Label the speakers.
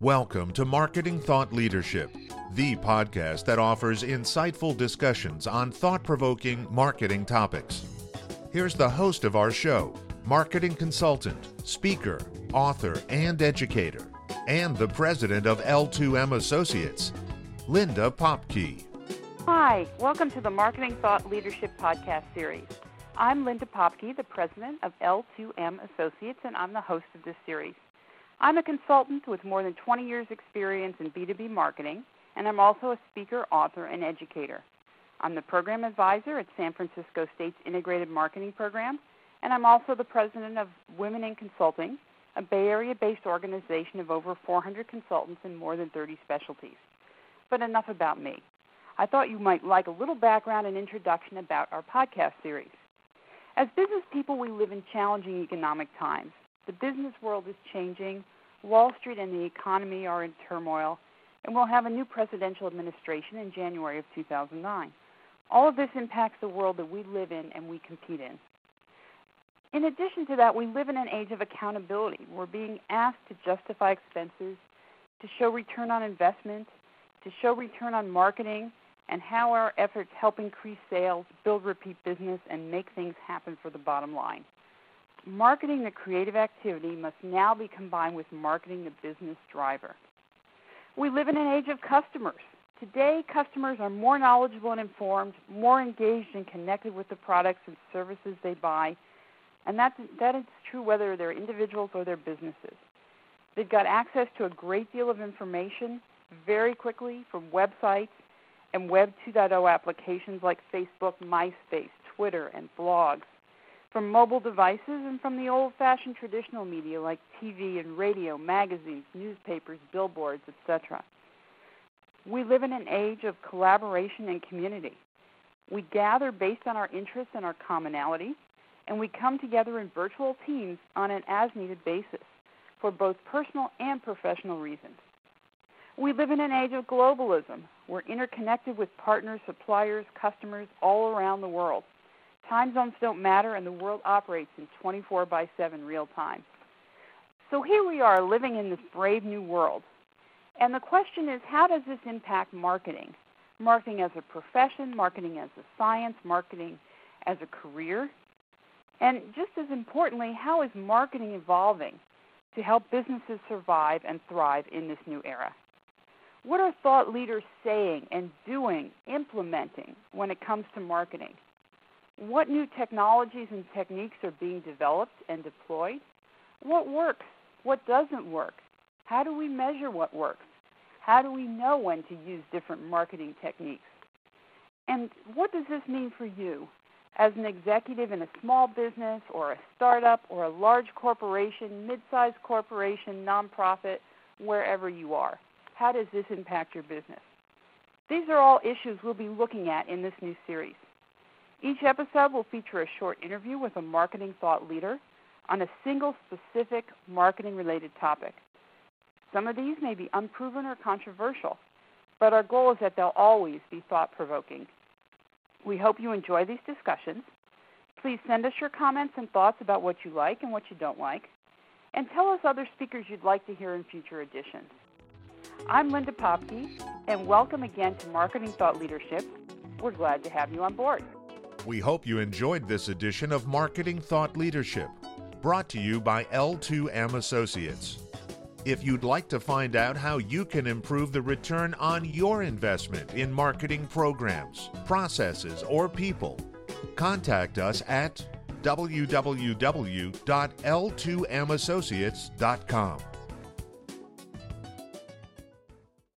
Speaker 1: Welcome to Marketing Thought Leadership, the podcast that offers insightful discussions on thought provoking marketing topics. Here's the host of our show, marketing consultant, speaker, author, and educator, and the president of L2M Associates, Linda Popky.
Speaker 2: Hi, welcome to the Marketing Thought Leadership Podcast Series. I'm Linda Popky, the president of L2M Associates, and I'm the host of this series. I'm a consultant with more than 20 years' experience in B2B marketing, and I'm also a speaker, author, and educator. I'm the program advisor at San Francisco State's Integrated Marketing Program, and I'm also the president of Women in Consulting, a Bay Area based organization of over 400 consultants in more than 30 specialties. But enough about me. I thought you might like a little background and introduction about our podcast series. As business people, we live in challenging economic times. The business world is changing, Wall Street and the economy are in turmoil, and we'll have a new presidential administration in January of 2009. All of this impacts the world that we live in and we compete in. In addition to that, we live in an age of accountability. We're being asked to justify expenses, to show return on investment, to show return on marketing, and how our efforts help increase sales, build repeat business, and make things happen for the bottom line. Marketing the creative activity must now be combined with marketing the business driver. We live in an age of customers. Today, customers are more knowledgeable and informed, more engaged and connected with the products and services they buy, and that's, that is true whether they're individuals or they're businesses. They've got access to a great deal of information very quickly from websites and Web 2.0 applications like Facebook, MySpace, Twitter, and blogs from mobile devices and from the old fashioned traditional media like TV and radio, magazines, newspapers, billboards, etc. We live in an age of collaboration and community. We gather based on our interests and our commonality, and we come together in virtual teams on an as needed basis for both personal and professional reasons. We live in an age of globalism. We're interconnected with partners, suppliers, customers all around the world. Time zones don't matter, and the world operates in 24 by 7 real time. So here we are living in this brave new world. And the question is how does this impact marketing? Marketing as a profession, marketing as a science, marketing as a career. And just as importantly, how is marketing evolving to help businesses survive and thrive in this new era? What are thought leaders saying and doing, implementing when it comes to marketing? What new technologies and techniques are being developed and deployed? What works? What doesn't work? How do we measure what works? How do we know when to use different marketing techniques? And what does this mean for you as an executive in a small business or a startup or a large corporation, mid sized corporation, nonprofit, wherever you are? How does this impact your business? These are all issues we'll be looking at in this new series. Each episode will feature a short interview with a marketing thought leader on a single specific marketing related topic. Some of these may be unproven or controversial, but our goal is that they'll always be thought provoking. We hope you enjoy these discussions. Please send us your comments and thoughts about what you like and what you don't like, and tell us other speakers you'd like to hear in future editions. I'm Linda Popky, and welcome again to Marketing Thought Leadership. We're glad to have you on board.
Speaker 1: We hope you enjoyed this edition of Marketing Thought Leadership, brought to you by L2M Associates. If you'd like to find out how you can improve the return on your investment in marketing programs, processes, or people, contact us at www.l2massociates.com.